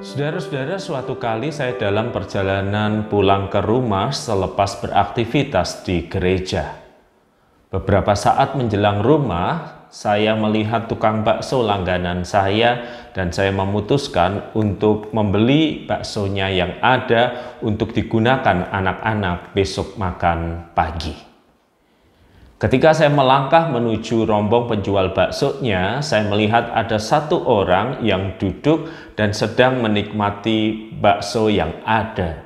Saudara-saudara, suatu kali saya dalam perjalanan pulang ke rumah selepas beraktivitas di gereja. Beberapa saat menjelang rumah, saya melihat tukang bakso langganan saya dan saya memutuskan untuk membeli baksonya yang ada untuk digunakan anak-anak besok makan pagi. Ketika saya melangkah menuju rombong penjual baksonya, saya melihat ada satu orang yang duduk dan sedang menikmati bakso yang ada.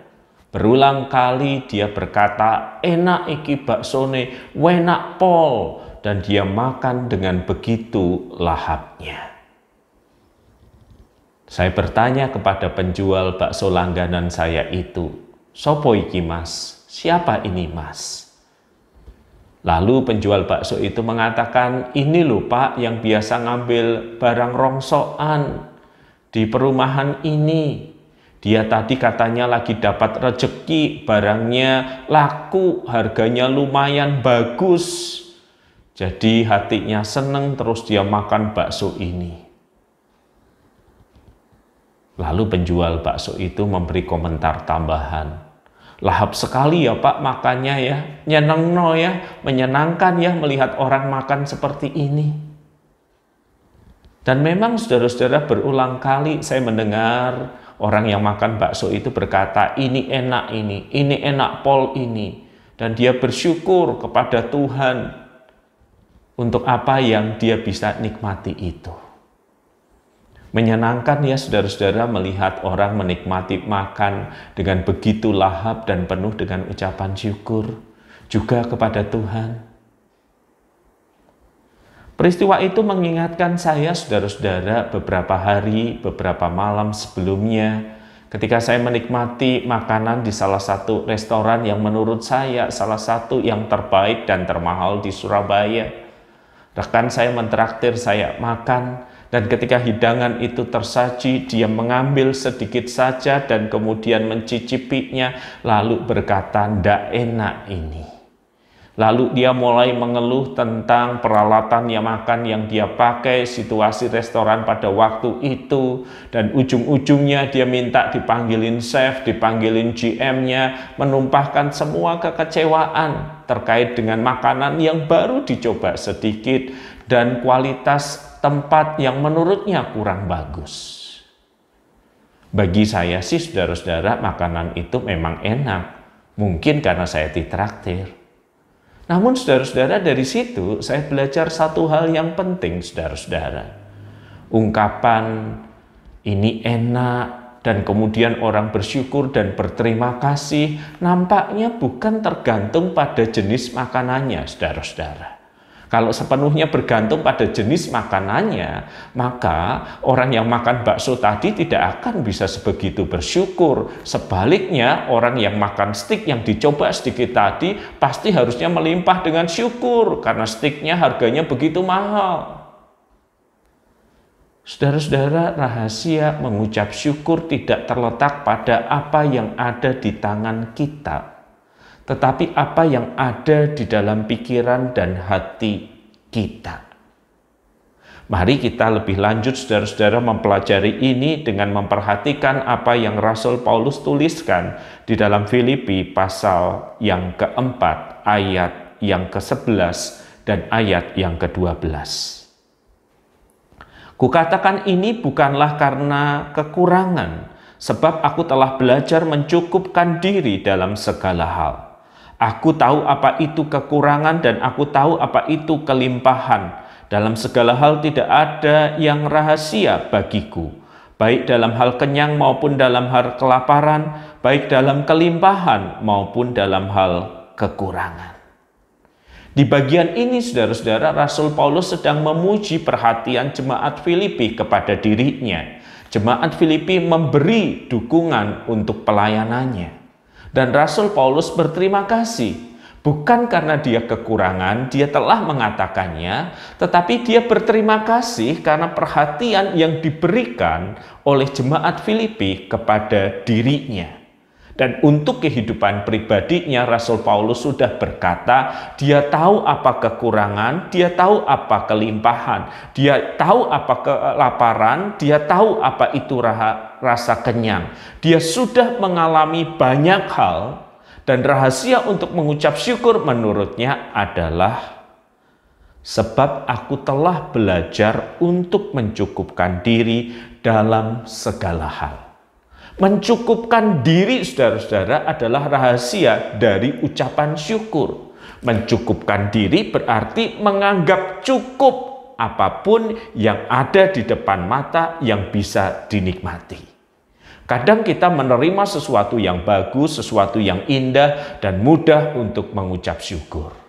Berulang kali dia berkata, enak iki baksone, wenak pol, dan dia makan dengan begitu lahapnya. Saya bertanya kepada penjual bakso langganan saya itu, Sopo iki mas? Siapa ini mas? Lalu penjual bakso itu mengatakan, ini loh pak yang biasa ngambil barang rongsokan di perumahan ini. Dia tadi katanya lagi dapat rejeki, barangnya laku, harganya lumayan bagus. Jadi hatinya seneng terus dia makan bakso ini. Lalu penjual bakso itu memberi komentar tambahan. Lahap sekali ya Pak makannya ya, nyenengno ya, menyenangkan ya melihat orang makan seperti ini. Dan memang saudara-saudara berulang kali saya mendengar orang yang makan bakso itu berkata, ini enak ini, ini enak pol ini. Dan dia bersyukur kepada Tuhan untuk apa yang dia bisa nikmati itu. Menyenangkan ya saudara-saudara melihat orang menikmati makan dengan begitu lahap dan penuh dengan ucapan syukur juga kepada Tuhan. Peristiwa itu mengingatkan saya saudara-saudara beberapa hari, beberapa malam sebelumnya ketika saya menikmati makanan di salah satu restoran yang menurut saya salah satu yang terbaik dan termahal di Surabaya. Rekan saya mentraktir saya makan, dan ketika hidangan itu tersaji, dia mengambil sedikit saja dan kemudian mencicipinya, lalu berkata, "Ndak enak ini." Lalu dia mulai mengeluh tentang peralatan yang makan yang dia pakai, situasi restoran pada waktu itu, dan ujung-ujungnya dia minta dipanggilin chef, dipanggilin GM-nya, menumpahkan semua kekecewaan terkait dengan makanan yang baru dicoba sedikit dan kualitas tempat yang menurutnya kurang bagus. Bagi saya sih saudara-saudara makanan itu memang enak. Mungkin karena saya ditraktir. Namun saudara-saudara dari situ saya belajar satu hal yang penting saudara-saudara. Ungkapan ini enak dan kemudian orang bersyukur dan berterima kasih nampaknya bukan tergantung pada jenis makanannya saudara-saudara kalau sepenuhnya bergantung pada jenis makanannya, maka orang yang makan bakso tadi tidak akan bisa sebegitu bersyukur. Sebaliknya, orang yang makan stik yang dicoba sedikit tadi pasti harusnya melimpah dengan syukur karena stiknya harganya begitu mahal. Saudara-saudara, rahasia mengucap syukur tidak terletak pada apa yang ada di tangan kita, tetapi apa yang ada di dalam pikiran dan hati kita. Mari kita lebih lanjut saudara-saudara mempelajari ini dengan memperhatikan apa yang Rasul Paulus tuliskan di dalam Filipi pasal yang keempat ayat yang ke-11 dan ayat yang ke-12. Kukatakan ini bukanlah karena kekurangan, sebab aku telah belajar mencukupkan diri dalam segala hal. Aku tahu apa itu kekurangan dan aku tahu apa itu kelimpahan. Dalam segala hal tidak ada yang rahasia bagiku, baik dalam hal kenyang maupun dalam hal kelaparan, baik dalam kelimpahan maupun dalam hal kekurangan. Di bagian ini, saudara-saudara, Rasul Paulus sedang memuji perhatian jemaat Filipi kepada dirinya. Jemaat Filipi memberi dukungan untuk pelayanannya. Dan Rasul Paulus berterima kasih, bukan karena dia kekurangan, dia telah mengatakannya, tetapi dia berterima kasih karena perhatian yang diberikan oleh jemaat Filipi kepada dirinya. Dan untuk kehidupan pribadinya Rasul Paulus sudah berkata, dia tahu apa kekurangan, dia tahu apa kelimpahan, dia tahu apa kelaparan, dia tahu apa itu rasa kenyang. Dia sudah mengalami banyak hal dan rahasia untuk mengucap syukur menurutnya adalah sebab aku telah belajar untuk mencukupkan diri dalam segala hal. Mencukupkan diri saudara-saudara adalah rahasia dari ucapan syukur. Mencukupkan diri berarti menganggap cukup apa pun yang ada di depan mata yang bisa dinikmati. Kadang kita menerima sesuatu yang bagus, sesuatu yang indah, dan mudah untuk mengucap syukur.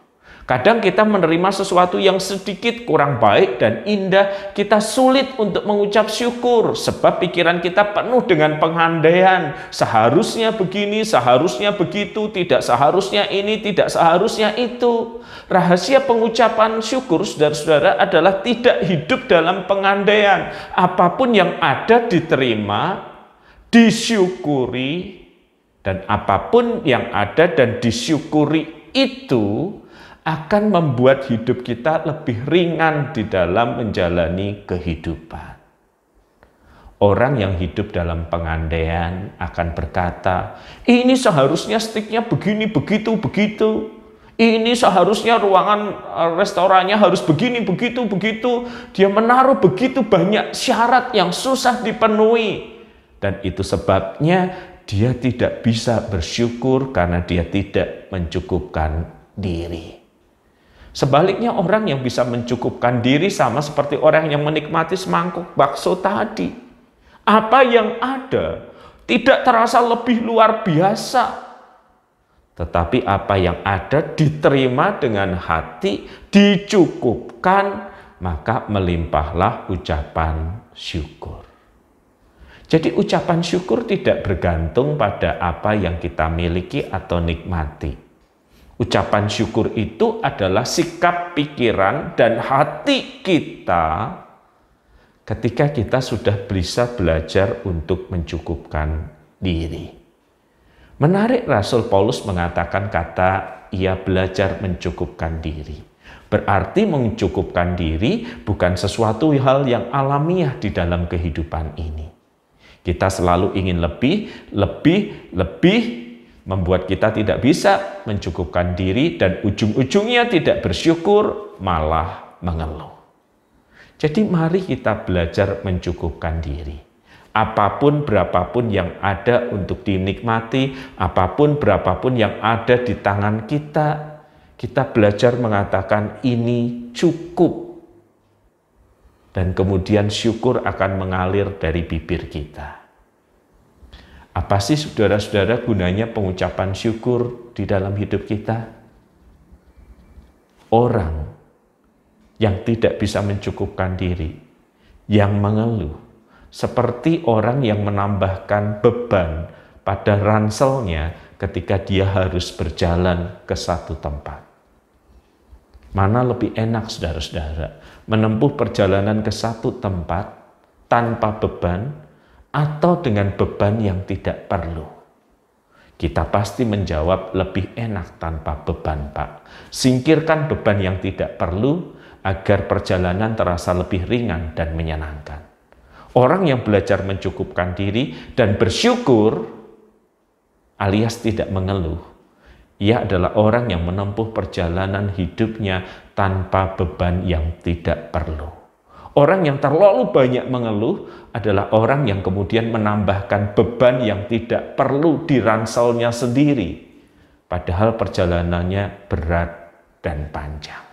Kadang kita menerima sesuatu yang sedikit kurang baik dan indah, kita sulit untuk mengucap syukur sebab pikiran kita penuh dengan pengandaian. Seharusnya begini, seharusnya begitu, tidak seharusnya ini, tidak seharusnya itu. Rahasia pengucapan syukur saudara-saudara adalah tidak hidup dalam pengandaian. Apa pun yang ada diterima, disyukuri, dan apa pun yang ada dan disyukuri itu akan membuat hidup kita lebih ringan di dalam menjalani kehidupan. Orang yang hidup dalam pengandaian akan berkata, ini seharusnya stiknya begini, begitu, begitu. Ini seharusnya ruangan eh, restorannya harus begini, begitu, begitu. Dia menaruh begitu banyak syarat yang susah dipenuhi. Dan itu sebabnya dia tidak bisa bersyukur karena dia tidak mencukupkan diri. Sebaliknya orang yang bisa mencukupkan diri sama seperti orang yang menikmati semangkuk bakso tadi. Apa yang ada tidak terasa lebih luar biasa. Tetapi apa yang ada diterima dengan hati, dicukupkan, maka melimpahlah ucapan syukur. Jadi ucapan syukur tidak bergantung pada apa yang kita miliki atau nikmati Ucapan syukur itu adalah sikap pikiran dan hati kita ketika kita sudah bisa belajar untuk mencukupkan diri. Menarik Rasul Paulus mengatakan kata ia belajar mencukupkan diri. Berarti mencukupkan diri bukan sesuatu hal yang alamiah di dalam kehidupan ini. Kita selalu ingin lebih, lebih, lebih, membuat kita tidak bisa mencukupkan diri dan ujung-ujungnya tidak bersyukur malah mengeluh. Jadi mari kita belajar mencukupkan diri. Apa pun berapapun yang ada untuk dinikmati, apa pun berapapun yang ada di tangan kita, kita belajar mengatakan ini cukup. Dan kemudian syukur akan mengalir dari bibir kita. Apa sih saudara-saudara gunanya pengucapan syukur di dalam hidup kita? Orang yang tidak bisa mencukupkan diri, yang mengeluh, seperti orang yang menambahkan beban pada ranselnya ketika dia harus berjalan ke satu tempat. Mana lebih enak saudara-saudara, menempuh perjalanan ke satu tempat tanpa beban atau dengan beban yang tidak perlu? Kita pasti menjawab lebih enak tanpa beban, Pak. Singkirkan beban yang tidak perlu agar perjalanan terasa lebih ringan dan menyenangkan. Orang yang belajar mencukupkan diri dan bersyukur alias tidak mengeluh, ia adalah orang yang menempuh perjalanan hidupnya tanpa beban yang tidak perlu. Orang yang terlalu banyak mengeluh adalah orang yang kemudian menambahkan beban yang tidak perlu diranselnya sendiri. Padahal perjalanannya berat dan panjang.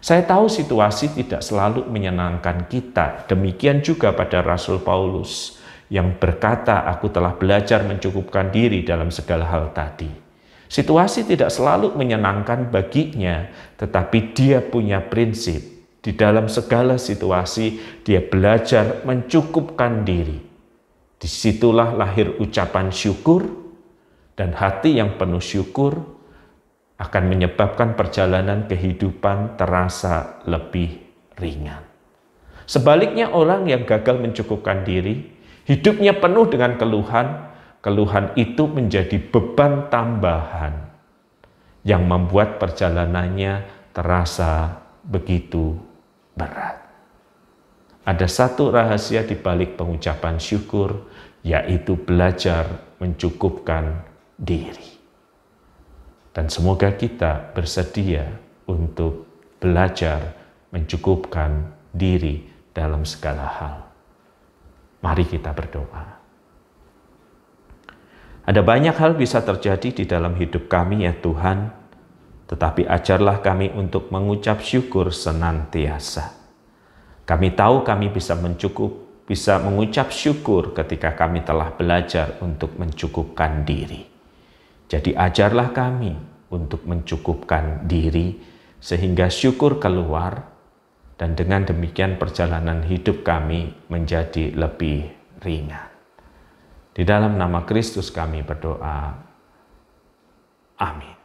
Saya tahu situasi tidak selalu menyenangkan kita. Demikian juga pada Rasul Paulus yang berkata, "Aku telah belajar mencukupkan diri dalam segala hal tadi." Situasi tidak selalu menyenangkan baginya, tetapi dia punya prinsip di dalam segala situasi, dia belajar mencukupkan diri. Di situlah lahir ucapan syukur, dan hati yang penuh syukur akan menyebabkan perjalanan kehidupan terasa lebih ringan. Sebaliknya, orang yang gagal mencukupkan diri, hidupnya penuh dengan keluhan, keluhan itu menjadi beban tambahan yang membuat perjalanannya terasa begitu berat. Ada satu rahasia di balik pengucapan syukur, yaitu belajar mencukupkan diri. Dan semoga kita bersedia untuk belajar mencukupkan diri dalam segala hal. Mari kita berdoa. Ada banyak hal bisa terjadi di dalam hidup kami ya Tuhan, tetapi ajarlah kami untuk mengucap syukur senantiasa. Kami tahu kami bisa mencukup, bisa mengucap syukur ketika kami telah belajar untuk mencukupkan diri. Jadi ajarlah kami untuk mencukupkan diri sehingga syukur keluar dan dengan demikian perjalanan hidup kami menjadi lebih ringan. Di dalam nama Kristus kami berdoa. Amin.